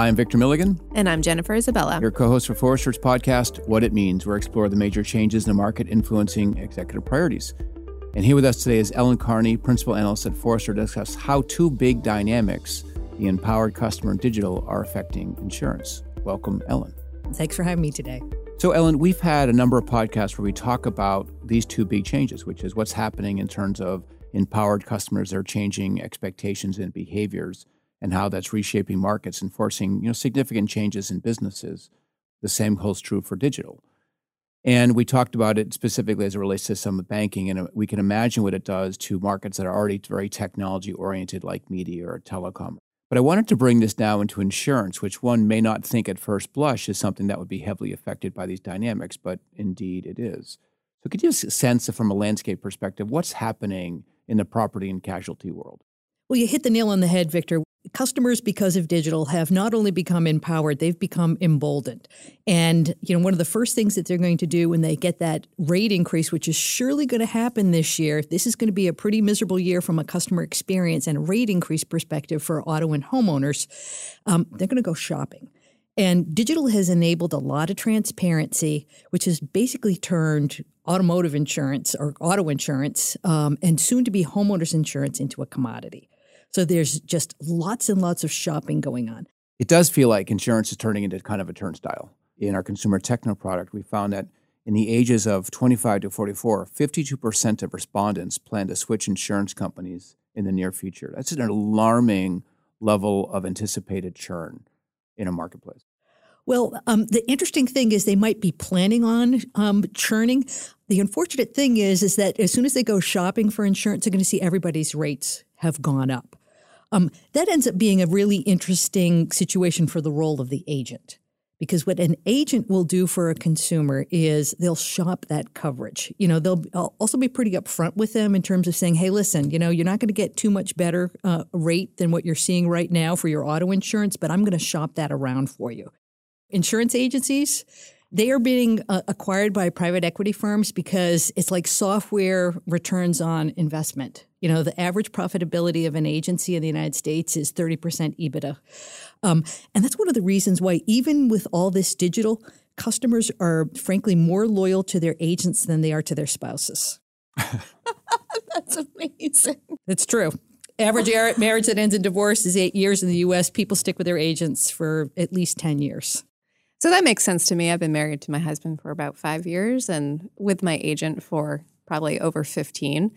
I'm Victor Milligan. And I'm Jennifer Isabella. Your co host for Forrester's podcast, What It Means, where we explore the major changes in the market influencing executive priorities. And here with us today is Ellen Carney, Principal Analyst at Forrester, to discuss how two big dynamics, the empowered customer and digital, are affecting insurance. Welcome, Ellen. Thanks for having me today. So, Ellen, we've had a number of podcasts where we talk about these two big changes, which is what's happening in terms of empowered customers that are changing expectations and behaviors and how that's reshaping markets and forcing you know significant changes in businesses. The same holds true for digital. And we talked about it specifically as it relates to some of banking, and uh, we can imagine what it does to markets that are already very technology oriented, like media or telecom. But I wanted to bring this now into insurance, which one may not think at first blush is something that would be heavily affected by these dynamics, but indeed it is. So, could you give us a sense of, from a landscape perspective what's happening in the property and casualty world? Well, you hit the nail on the head, Victor. Customers, because of digital, have not only become empowered, they've become emboldened. And, you know, one of the first things that they're going to do when they get that rate increase, which is surely going to happen this year, this is going to be a pretty miserable year from a customer experience and rate increase perspective for auto and homeowners, um, they're going to go shopping. And digital has enabled a lot of transparency, which has basically turned automotive insurance or auto insurance um, and soon to be homeowners insurance into a commodity. So there's just lots and lots of shopping going on. It does feel like insurance is turning into kind of a turnstile. In our consumer Technographics, we found that in the ages of 25 to 44, 52% of respondents plan to switch insurance companies in the near future. That's an alarming level of anticipated churn in a marketplace. Well, um, the interesting thing is they might be planning on um, churning. The unfortunate thing is, is that as soon as they go shopping for insurance, they're going to see everybody's rates have gone up. Um, that ends up being a really interesting situation for the role of the agent. Because what an agent will do for a consumer is they'll shop that coverage. You know, they'll also be pretty upfront with them in terms of saying, hey, listen, you know, you're not going to get too much better uh, rate than what you're seeing right now for your auto insurance, but I'm going to shop that around for you. Insurance agencies, they are being uh, acquired by private equity firms because it's like software returns on investment. You know, the average profitability of an agency in the United States is 30% EBITDA. Um, and that's one of the reasons why, even with all this digital, customers are frankly more loyal to their agents than they are to their spouses. that's amazing. It's true. Average marriage that ends in divorce is eight years in the US. People stick with their agents for at least 10 years. So that makes sense to me. I've been married to my husband for about five years and with my agent for probably over 15.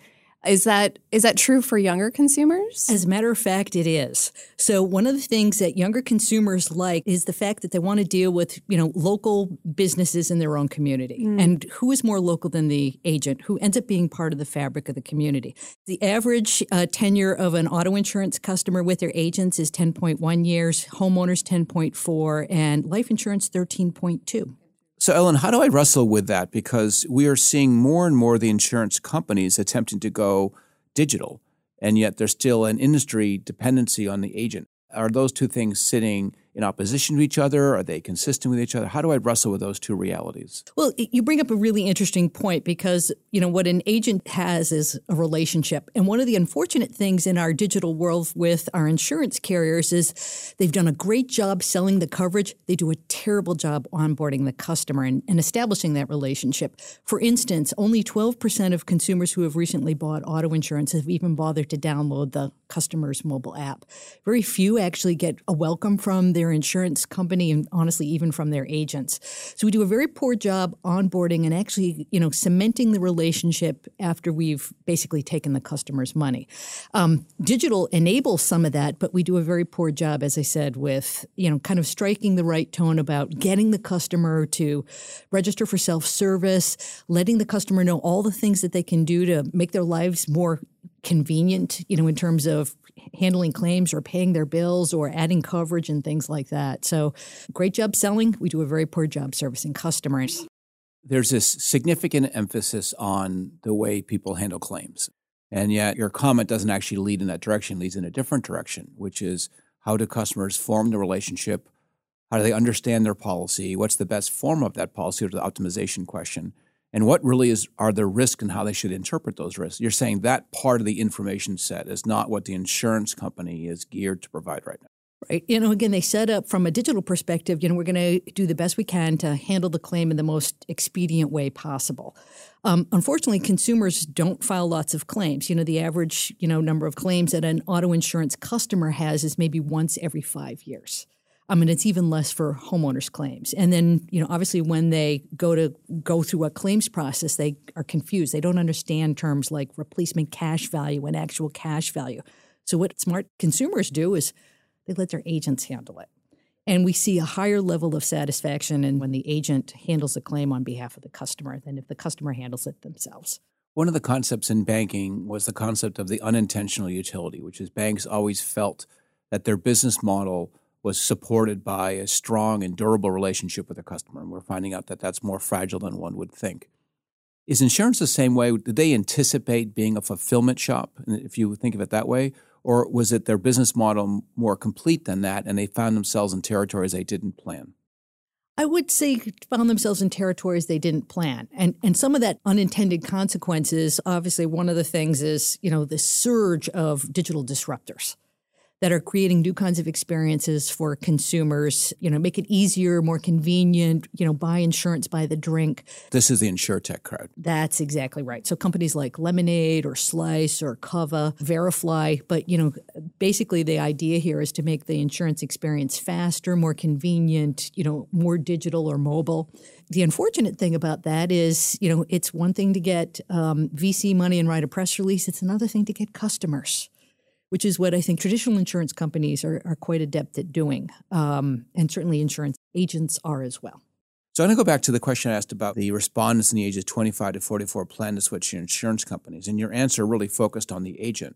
Is that is that true for younger consumers? As a matter of fact, it is. So one of the things that younger consumers like is the fact that they want to deal with you know local businesses in their own community. Mm. And who is more local than the agent, who ends up being part of the fabric of the community? The average uh, tenure of an auto insurance customer with their agents is 10.1 years, homeowners 10.4, and life insurance 13.2. So, Ellen, how do I wrestle with that? Because we are seeing more and more the insurance companies attempting to go digital, and yet there's still an industry dependency on the agent. Are those two things sitting in opposition to each other? Are they consistent with each other? How do I wrestle with those two realities? Well, you bring up a really interesting point because, you know, what an agent has is a relationship. And one of the unfortunate things in our digital world with our insurance carriers is they've done a great job selling the coverage. They do a terrible job onboarding the customer and, and establishing that relationship. For instance, only 12% of consumers who have recently bought auto insurance have even bothered to download the customer's mobile app. Very few actually get a welcome from their their insurance company and honestly even from their agents. So we do a very poor job onboarding and actually, you know, cementing the relationship after we've basically taken the customer's money. Um, digital enables some of that, but we do a very poor job, as I said, with you know, kind of striking the right tone about getting the customer to register for self-service, letting the customer know all the things that they can do to make their lives more convenient, you know, in terms of handling claims or paying their bills or adding coverage and things like that. So, great job selling. We do a very poor job servicing customers. There's this significant emphasis on the way people handle claims. And yet, your comment doesn't actually lead in that direction, leads in a different direction, which is how do customers form the relationship? How do they understand their policy? What's the best form of that policy or the optimization question? And what really is are the risks and how they should interpret those risks. You're saying that part of the information set is not what the insurance company is geared to provide right now. Right. You know, again, they set up from a digital perspective, you know, we're going to do the best we can to handle the claim in the most expedient way possible. Um, unfortunately, consumers don't file lots of claims. You know, the average, you know, number of claims that an auto insurance customer has is maybe once every five years. I mean, it's even less for homeowners claims. And then, you know, obviously when they go to go through a claims process, they are confused. They don't understand terms like replacement cash value and actual cash value. So what smart consumers do is they let their agents handle it. And we see a higher level of satisfaction in when the agent handles a claim on behalf of the customer than if the customer handles it themselves. One of the concepts in banking was the concept of the unintentional utility, which is banks always felt that their business model was supported by a strong and durable relationship with the customer. And we're finding out that that's more fragile than one would think. Is insurance the same way? Did they anticipate being a fulfillment shop, if you think of it that way? Or was it their business model more complete than that and they found themselves in territories they didn't plan? I would say found themselves in territories they didn't plan. And and some of that unintended consequences, obviously one of the things is, you know, the surge of digital disruptors that are creating new kinds of experiences for consumers, you know, make it easier, more convenient, you know, buy insurance by the drink. This is the InsureTech crowd. That's exactly right. So companies like Lemonade or Slice or Cova, Verifly, but you know, basically the idea here is to make the insurance experience faster, more convenient, you know, more digital or mobile. The unfortunate thing about that is, you know, it's one thing to get um, VC money and write a press release. It's another thing to get customers which is what I think traditional insurance companies are, are quite adept at doing. Um, and certainly insurance agents are as well. So I'm going to go back to the question I asked about the respondents in the ages 25 to 44 plan to switch to insurance companies. And your answer really focused on the agent.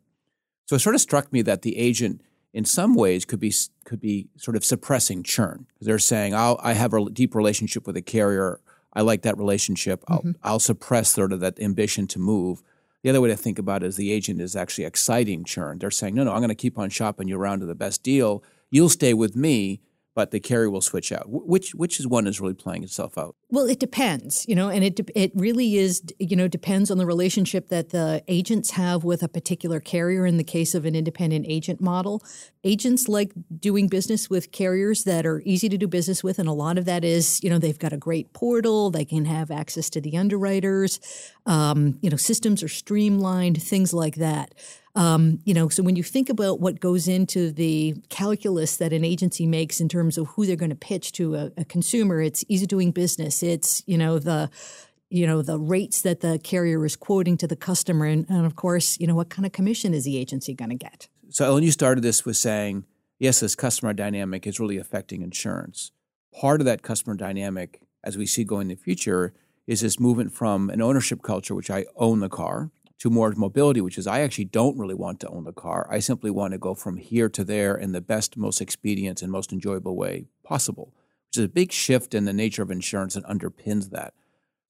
So it sort of struck me that the agent in some ways could be could be sort of suppressing churn because they're saying i have a deep relationship with a carrier i like that relationship I'll, mm-hmm. I'll suppress sort of that ambition to move the other way to think about it is the agent is actually exciting churn. They're saying, no, no, I'm going to keep on shopping you around to the best deal. You'll stay with me, but the carrier will switch out. Which which is one is really playing itself out? Well, it depends, you know, and it it really is, you know, depends on the relationship that the agents have with a particular carrier. In the case of an independent agent model, agents like doing business with carriers that are easy to do business with, and a lot of that is, you know, they've got a great portal, they can have access to the underwriters, um, you know, systems are streamlined, things like that. Um, you know, so when you think about what goes into the calculus that an agency makes in terms of who they're going to pitch to a, a consumer, it's easy doing business. It's you know the you know the rates that the carrier is quoting to the customer, and, and of course, you know what kind of commission is the agency going to get. So, Ellen, you started this with saying, yes, this customer dynamic is really affecting insurance. Part of that customer dynamic, as we see going in the future, is this movement from an ownership culture, which I own the car, to more mobility, which is I actually don't really want to own the car. I simply want to go from here to there in the best, most expedient, and most enjoyable way possible, which is a big shift in the nature of insurance and underpins that.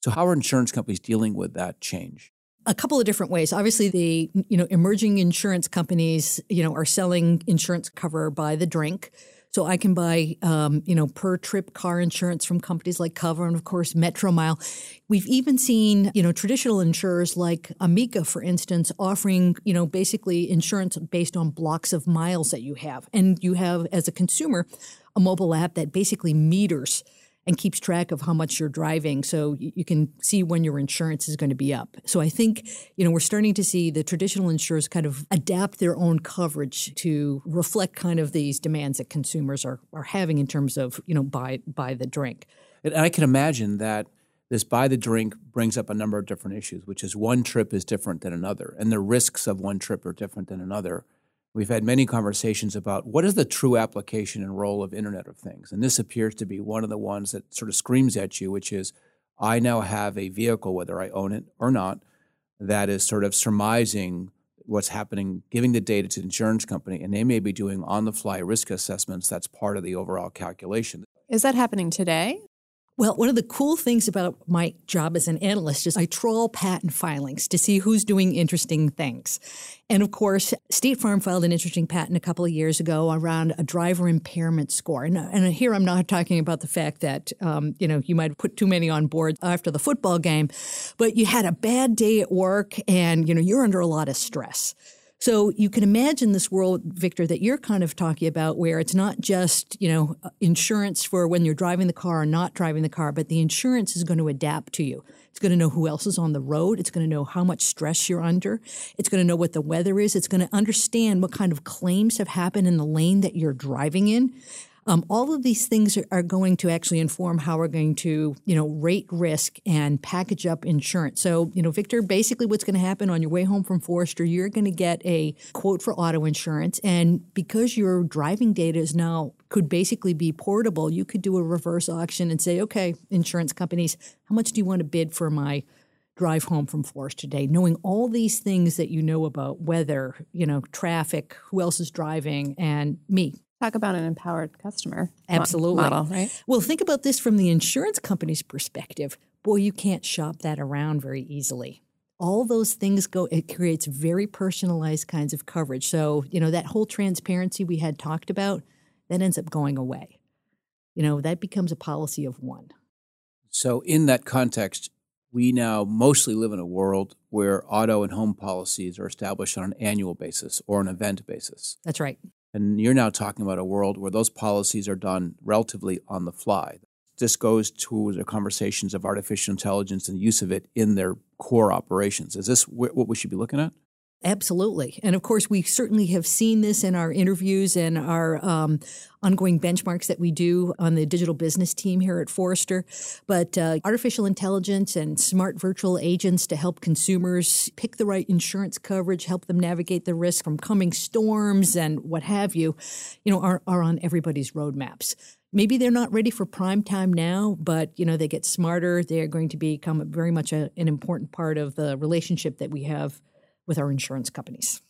So, how are insurance companies dealing with that change? a couple of different ways. Obviously, the you know emerging insurance companies you know are selling insurance cover by the drink. So I can buy, um, you know, per trip car insurance from companies like Cover and of course Metromile. We've even seen, you know, traditional insurers like Amica, for instance, offering, you know, basically insurance based on blocks of miles that you have, and you have as a consumer a mobile app that basically meters and keeps track of how much you're driving so you can see when your insurance is going to be up. So I think, you know, we're starting to see the traditional insurers kind of adapt their own coverage to reflect kind of these demands that consumers are, are having in terms of, you know, buy buy the drink. And I can imagine that this buy the drink brings up a number of different issues, which is one trip is different than another, and the risks of one trip are different than another. We've had many conversations about what is the true application and role of Internet of Things. And this appears to be one of the ones that sort of screams at you, which is I now have a vehicle, whether I own it or not, that is sort of surmising what's happening, giving the data to the insurance company, and they may be doing on the fly risk assessments. That's part of the overall calculation. Is that happening today? Well, one of the cool things about my job as an analyst is I trawl patent filings to see who's doing interesting things. And of course, State Farm filed an interesting patent a couple of years ago around a driver impairment score. And, and here I'm not talking about the fact that um, you know you might put too many on board after the football game, but you had a bad day at work and you know you're under a lot of stress. So you can imagine this world, Victor, that you're kind of talking about, where it's not just you know uh, insurance for when you're driving the car or not driving the car, but the insurance is going to adapt to you. It's going to know who else is on the road. It's going to know how much stress you're under. It's going to know what the weather is. It's going to understand what kind of claims have happened in the lane that you're driving in. Um, all of these things are, are, going to actually inform how we're going to, you know, rate risk and package up insurance. So, you know, Victor, basically what's going to happen on your way home from Forrester, you're going to get a quote for auto insurance. And because your driving data is now could basically be portable, you could do a reverse auction and say, okay, insurance companies, how much do you want to bid for my drive home from Forrester today, knowing all these things that you know about weather, you know, traffic, who else is driving, and me, Talk about an empowered customer Absolutely. model, right? Well, think about this from the insurance company's perspective. Boy, you can't shop that around very easily. All those things go, it creates very personalized kinds of coverage. So, you know, that whole transparency we had talked about, that ends up going away. You know, that becomes a policy of one. So, in that context, we now mostly live in a world where auto and home policies are established on an annual basis or an event basis. That's right. And you're now talking about a world where those policies are done relatively on the fly. This goes to the conversations of artificial intelligence and the use of it in their core operations. Is this what we should be looking at? Absolutely. And of course, we certainly have seen this in our interviews and our um, ongoing benchmarks that we do on the digital business team here at Forrester. But uh, artificial intelligence and smart virtual agents to help consumers pick the right insurance coverage, help them navigate the risk from coming storms and what have you, you know, are, are on everybody's roadmaps maybe they're not ready for prime time now, but you know they get smarter. They're going to become very much a, an important part of the relationship that we have with our insurance companies.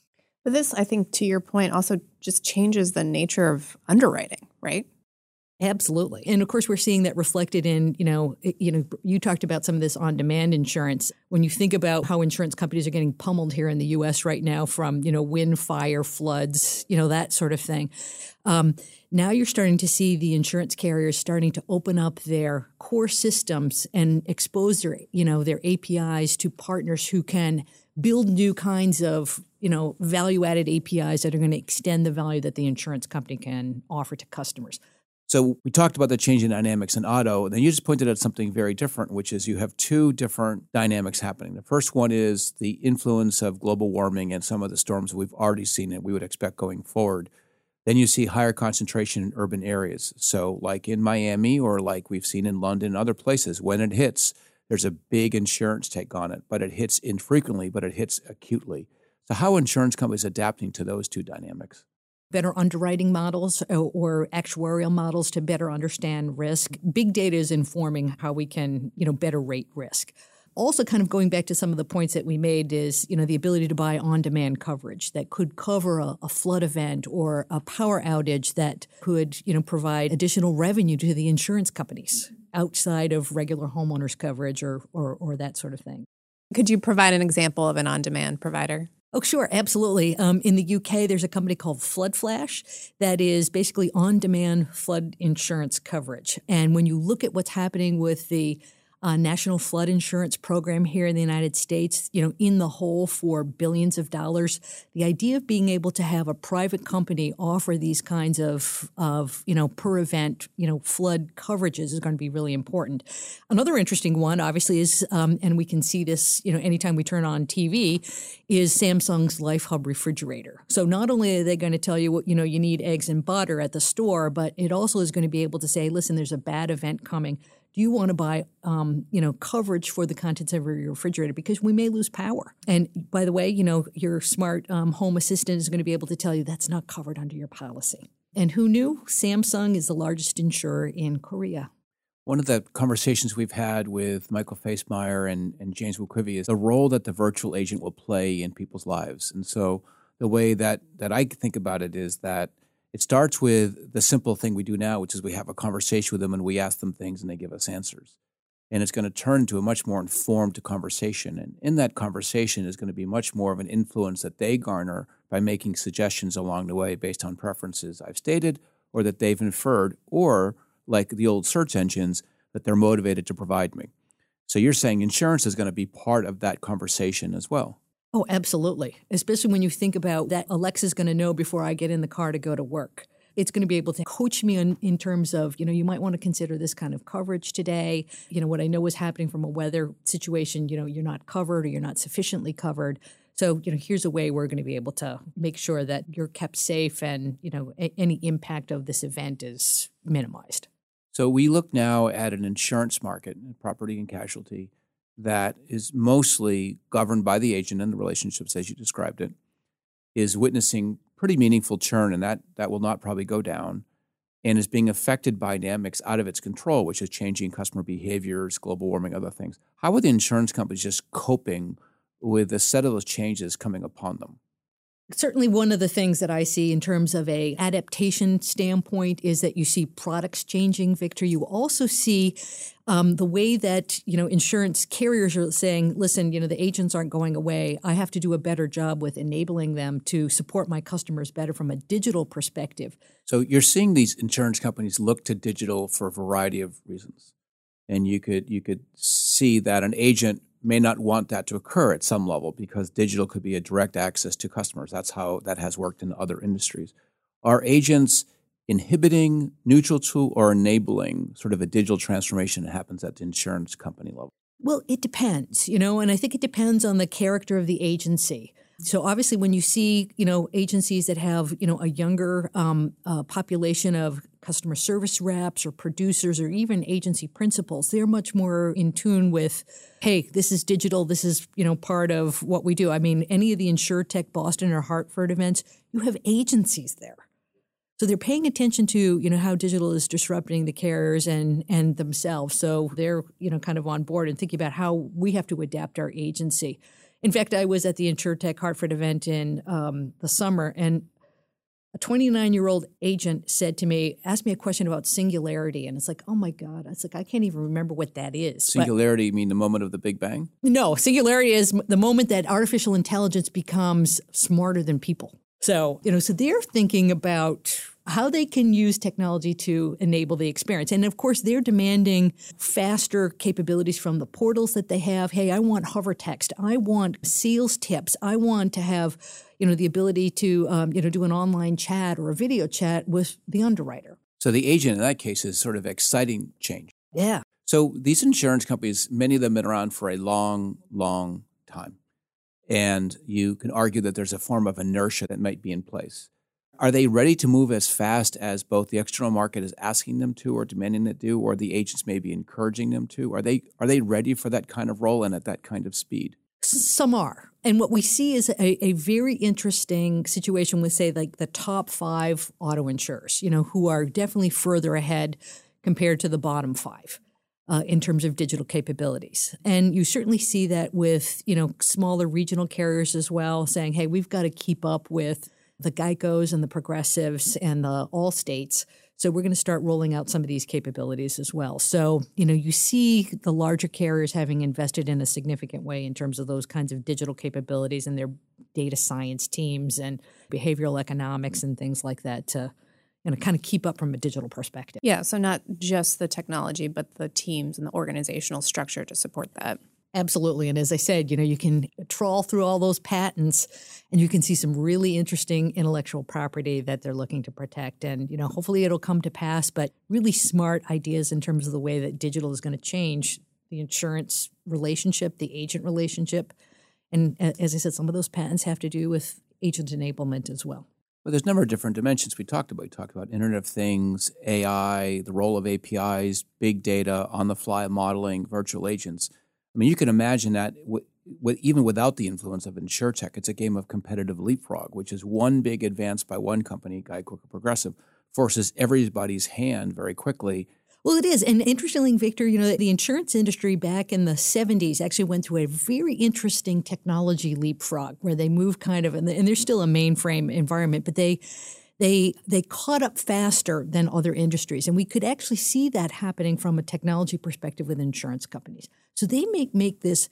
But this, I think, to your point, also just changes the nature of underwriting, right? Absolutely. And of course we're seeing that reflected in, you know, you know, you talked about some of this on-demand insurance. When you think about how insurance companies are getting pummeled here in the US right now from, you know, wind, fire, floods, you know, that sort of thing. Um, now you're starting to see the insurance carriers starting to open up their core systems and expose their, you know, their APIs to partners who can build new kinds of you know value added APIs that are going to extend the value that the insurance company can offer to customers. So we talked about the changing dynamics in auto, and then you just pointed out something very different, which is you have two different dynamics happening. The first one is the influence of global warming and some of the storms we've already seen and we would expect going forward. Then you see higher concentration in urban areas. So, like in Miami or like we've seen in London and other places, when it hits, there's a big insurance take on it, but it hits infrequently, but it hits acutely. So, how are insurance companies adapting to those two dynamics? Better underwriting models uh, or actuarial models to better understand risk. Big data is informing how we can, you know, better rate risk. Also, kind of going back to some of the points that we made is, you know, the ability to buy on-demand coverage that could cover a, a flood event or a power outage that could, you know, provide additional revenue to the insurance companies outside of regular homeowners coverage or, or, or that sort of thing. Could you provide an example of an on demand provider? Oh, sure, absolutely. Um, in the UK, there's a company called FloodFlash that is basically on demand flood insurance coverage. And when you look at what's happening with the uh, national flood insurance program here in the United States, you know, in the hole for billions of dollars. The idea of being able to have a private company offer these kinds of, of you know, per event, you know, flood coverages is going to be really important. Another interesting one, obviously, is, um, and we can see this, you know, anytime we turn on TV, is Samsung's Life Hub refrigerator. So not only are they going to tell you what, you know, you need eggs and butter at the store, but it also is going to be able to say, listen, there's a bad event coming do you want to buy um, you know coverage for the contents of your refrigerator? Because we may lose power. And by the way you know your smart um, home assistant is going to be able to tell you that's not covered under your policy. And who knew? Samsung is the largest insurer in korea. One of the conversations we've had with Michael Facemire and, and James McQuivey is the role that the virtual agent will play in people's lives. And so the way that, that I think about it is that it starts with the simple thing we do now, which is we have a conversation with them and we ask them things and they give us answers. And it's going to turn into a much more informed conversation. And in that conversation is going to be much more of an influence that they garner by making suggestions along the way based on preferences I've stated or that they've inferred, or like the old search engines, that they're motivated to provide me. So you're saying insurance is going to be part of that conversation as well. Oh, absolutely. Especially when you think about that Alexa's going to know before I get in the car to go to work. It's going to be able to coach me in, in terms of, you know, you might want to consider this kind of coverage today. You know, what I know is happening from a weather situation, you know, you're not covered or you're not sufficiently covered. So, you know, here's a way we're going to be able to make sure that you're kept safe and, you know, a- any impact of this event is minimized. So we look now at an insurance market, property and casualty, that is mostly governed by the agent and the relationships as you described it, is witnessing pretty meaningful churn, and that that will not probably go down, and is being affected by dynamics out of its control, which is changing customer behaviors, global warming, other things. How are the insurance companies just coping with a set of those changes coming upon them? Certainly one of the things that I see in terms of a adaptation standpoint is that you see products changing, Victor. You also see um, the way that you know insurance carriers are saying, "Listen, you know the agents aren't going away. I have to do a better job with enabling them to support my customers better from a digital perspective." So you're seeing these insurance companies look to digital for a variety of reasons, and you could you could see that an agent may not want that to occur at some level because digital could be a direct access to customers. That's how that has worked in other industries. Are agents inhibiting, neutral to, or enabling sort of a digital transformation that happens at the insurance company level? Well, it depends, you know, and I think it depends on the character of the agency. So obviously, when you see you know agencies that have you know a younger um, uh, population of customer service reps or producers or even agency principals, they're much more in tune with, hey, this is digital. This is you know part of what we do. I mean, any of the InsureTech Boston or Hartford events, you have agencies there. So they're paying attention to you know how digital is disrupting the carriers and and themselves. So they're you know kind of on board and thinking about how we have to adapt our agency. In fact, I was at the InsureTech Hartford event in um, the summer, and a 29 year old agent said to me, asked me a question about singularity. And it's like, oh my God. It's like, I can't even remember what that is. Singularity, but, mean the moment of the Big Bang? No, singularity is the moment that artificial intelligence becomes smarter than people. So, you know, so they're thinking about how they can use technology to enable the experience. And of course, they're demanding faster capabilities from the portals that they have. Hey, I want hover text. I want seals tips. I want to have, you know, the ability to, um, you know, do an online chat or a video chat with the underwriter. So the agent in that case is sort of exciting change. Yeah. So these insurance companies, many of them have been around for a long, long time. And you can argue that there's a form of inertia that might be in place. Are they ready to move as fast as both the external market is asking them to or demanding that do, or the agents may be encouraging them to? Are they are they ready for that kind of role and at that kind of speed? Some are. And what we see is a, a, very interesting situation with, say, like the top five auto insurers, you know, who are definitely further ahead compared to the bottom five. Uh, in terms of digital capabilities. And you certainly see that with, you know, smaller regional carriers as well, saying, hey, we've got to keep up with the Geicos and the Progressives and the Allstates. So we're going to start rolling out some of these capabilities as well. So, you know, you see the larger carriers having invested in a significant way in terms of those kinds of digital capabilities and their data science teams and behavioral economics and things like that to you know, kind of keep up from a digital perspective. Yeah, so not just the technology, but the teams and the organizational structure to support that. Absolutely. And as I said, you know, you can trawl through all those patents and you can see some really interesting intellectual property that they're looking to protect. And, you know, hopefully it'll come to pass, but really smart ideas in terms of the way that digital is going to change the insurance relationship, the agent relationship. And as I said, some of those patents have to do with agent enablement as well. Well, there's a number of different dimensions we talked about. We talked about Internet of Things, AI, the role of APIs, big data, on the fly modeling, virtual agents. I mean, you can imagine that w- w- even without the influence of InsureTech, it's a game of competitive leapfrog, which is one big advance by one company, Geico Progressive, forces everybody's hand very quickly. Well, it is. And interestingly, Victor, you know, the insurance industry back in the 70s actually went through a very interesting technology leapfrog where they moved kind of, and they're still a mainframe environment, but they they they caught up faster than other industries. And we could actually see that happening from a technology perspective with insurance companies. So they make make this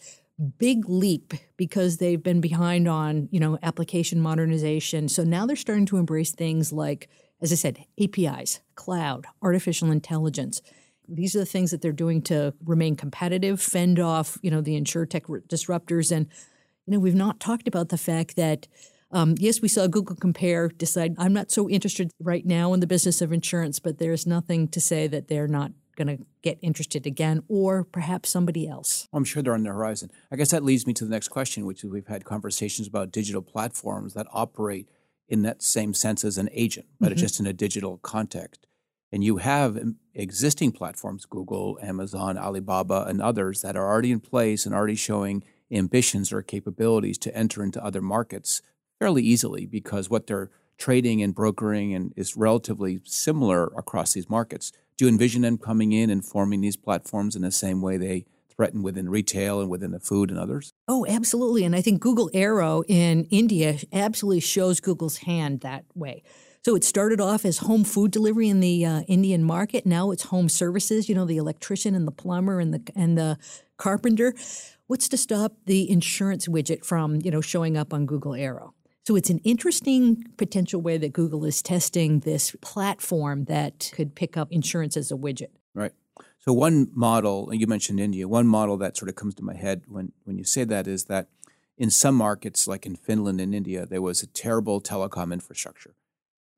big leap because they've been behind on you know application modernization. So now they're starting to embrace things like as i said apis cloud artificial intelligence. These are the things that they're doing to remain competitive fend off you know the insure tech disruptors. And You know, we've not talked about the fact that um, yes, we saw Google Compare decide I'm not so interested right now in the business of insurance, but there's nothing to say that they're not going to get interested again, or perhaps somebody else. I'm sure they're on the horizon. I guess that leads me to the next question, which is we've had conversations about digital platforms that operate in that same sense as an agent, but mm-hmm. it's just in a digital context. And you have existing platforms, Google, Amazon, Alibaba, and others that are already in place and already showing ambitions or capabilities to enter into other markets fairly easily because what they're trading and brokering and is relatively similar across these markets. Do you envision them coming in and forming these platforms in the same way they threaten within retail and within the food and others? Oh, absolutely. And I think Google Areo in India absolutely shows Google's hand that way. So it started off as home food delivery in the uh, Indian market. Now it's home services. You know, the electrician and the plumber and the and the carpenter. What's to stop the insurance widget from you know showing up on Google Areo? So it's an interesting potential way that Google is testing this platform that could pick up insurance as a widget. Right. So one model, and you mentioned India, one model that sort of comes to my head when, when you say that is that in some markets, like in Finland and India, there was a terrible telecom infrastructure.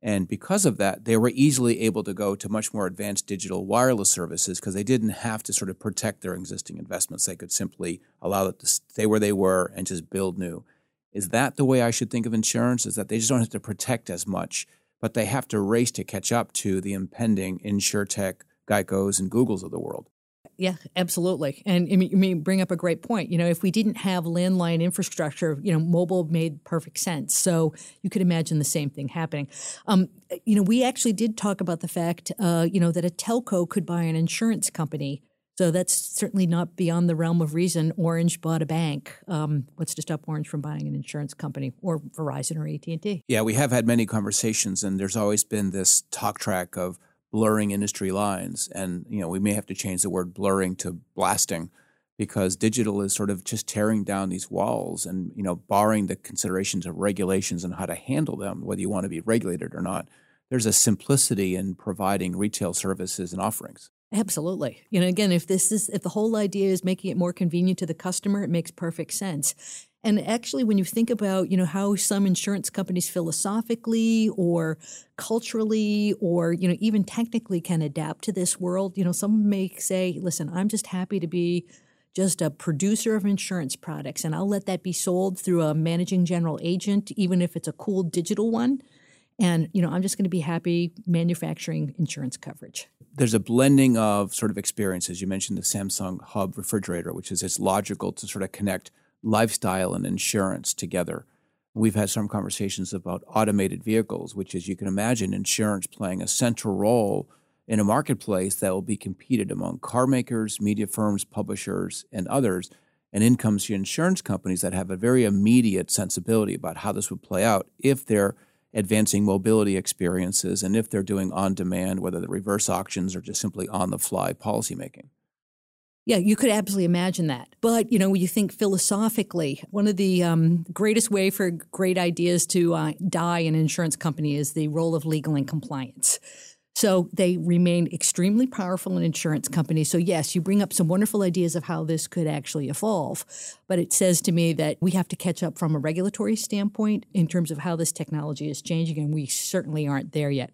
And because of that, they were easily able to go to much more advanced digital wireless services because they didn't have to sort of protect their existing investments. They could simply allow it to stay where they were and just build new. Is that the way I should think of insurance? Is that they just don't have to protect as much, but they have to race to catch up to the impending insurtech, Geico's, and Googles of the world? Yeah, absolutely. And you mean bring up a great point. You know, if we didn't have landline infrastructure, you know, mobile made perfect sense. So you could imagine the same thing happening. Um, you know, we actually did talk about the fact, uh, you know, that a telco could buy an insurance company so that's certainly not beyond the realm of reason. Orange bought a bank. Um, what's to stop Orange from buying an insurance company or Verizon or AT and T? Yeah, we have had many conversations, and there's always been this talk track of blurring industry lines, and you know we may have to change the word blurring to blasting because digital is sort of just tearing down these walls and you know barring the considerations of regulations and how to handle them, whether you want to be regulated or not. There's a simplicity in providing retail services and offerings. Absolutely. You know, again, if this is if the whole idea is making it more convenient to the customer, it makes perfect sense. And actually, when you think about, you know, how some insurance companies philosophically or culturally or, you know, even technically can adapt to this world, you know, some may say, listen, I'm just happy to be just a producer of insurance products and I'll let that be sold through a managing general agent, even if it's a cool digital one. And, you know, I'm just going to be happy manufacturing insurance coverage. There's a blending of sort of experiences. You mentioned the Samsung Hub refrigerator, which is it's logical to sort of connect lifestyle and insurance together. We've had some conversations about automated vehicles, which is you can imagine insurance playing a central role in a marketplace that will be competed among car makers, media firms, publishers, and others. And in comes your insurance companies that have a very immediate sensibility about how this would play out if they're advancing mobility experiences and if they're doing on demand, whether the reverse auctions or just simply on the fly policymaking. Yeah, you could absolutely imagine that. But, you know, when you think philosophically, one of the um, greatest way for great ideas to uh, die in an insurance company is the role of legal and compliance. So they remain extremely powerful in insurance companies. So, yes, you bring up some wonderful ideas of how this could actually evolve. But it says to me that we have to catch up from a regulatory standpoint in terms of how this technology is changing, and we certainly aren't there yet.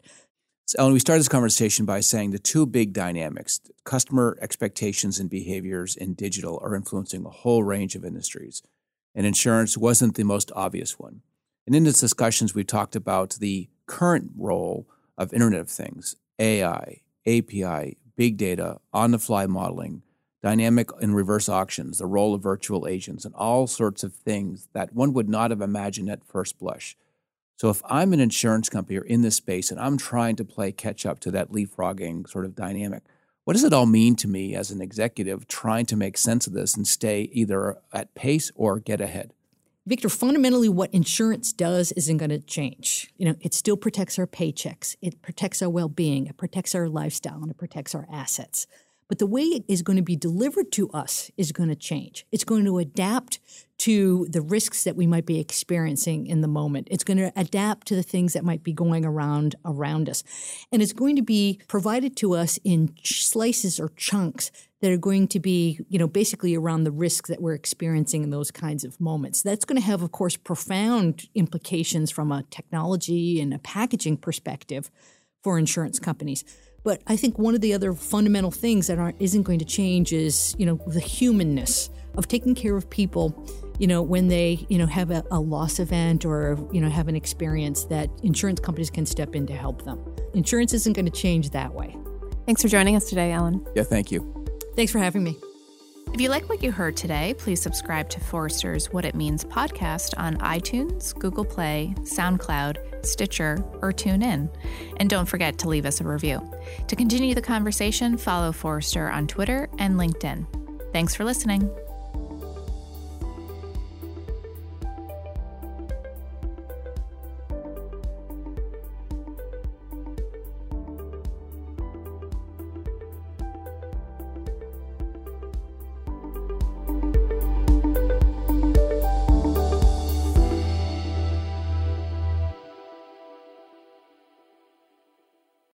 So, Ellen, we started this conversation by saying the two big dynamics customer expectations and behaviors in digital are influencing a whole range of industries. And insurance wasn't the most obvious one. And in these discussions, we talked about the current role of Internet of Things, AI, API, big data, on the fly modeling, dynamic and reverse auctions, the role of virtual agents, and all sorts of things that one would not have imagined at first blush. So, if I'm an insurance company or in this space and I'm trying to play catch up to that leapfrogging sort of dynamic, what does it all mean to me as an executive trying to make sense of this and stay either at pace or get ahead? Victor, fundamentally, what insurance does isn't going to change. You know, it still protects our paychecks, it protects our well being, it protects our lifestyle, and it protects our assets. But the way it is going to be delivered to us is going to change. It's going to adapt to the risks that we might be experiencing in the moment. It's going to adapt to the things that might be going around around us. And it's going to be provided to us in slices or chunks that are going to be, you know, basically around the risk that we're experiencing in those kinds of moments. That's going to have, of course, profound implications from a technology and a packaging perspective for insurance companies. But I think one of the other fundamental things that aren't, isn't going to change is, you know, the humanness of taking care of people, you know, when they, you know, have a, a loss event or, you know, have an experience that insurance companies can step in to help them. Insurance isn't going to change that way. Thanks for joining us today, Ellen. Yeah, thank you. Thanks for having me. If you like what you heard today, please subscribe to Forrester's What It Means podcast on iTunes, Google Play, SoundCloud, Stitcher, or TuneIn. And don't forget to leave us a review. To continue the conversation, follow Forrester on Twitter and LinkedIn. Thanks for listening.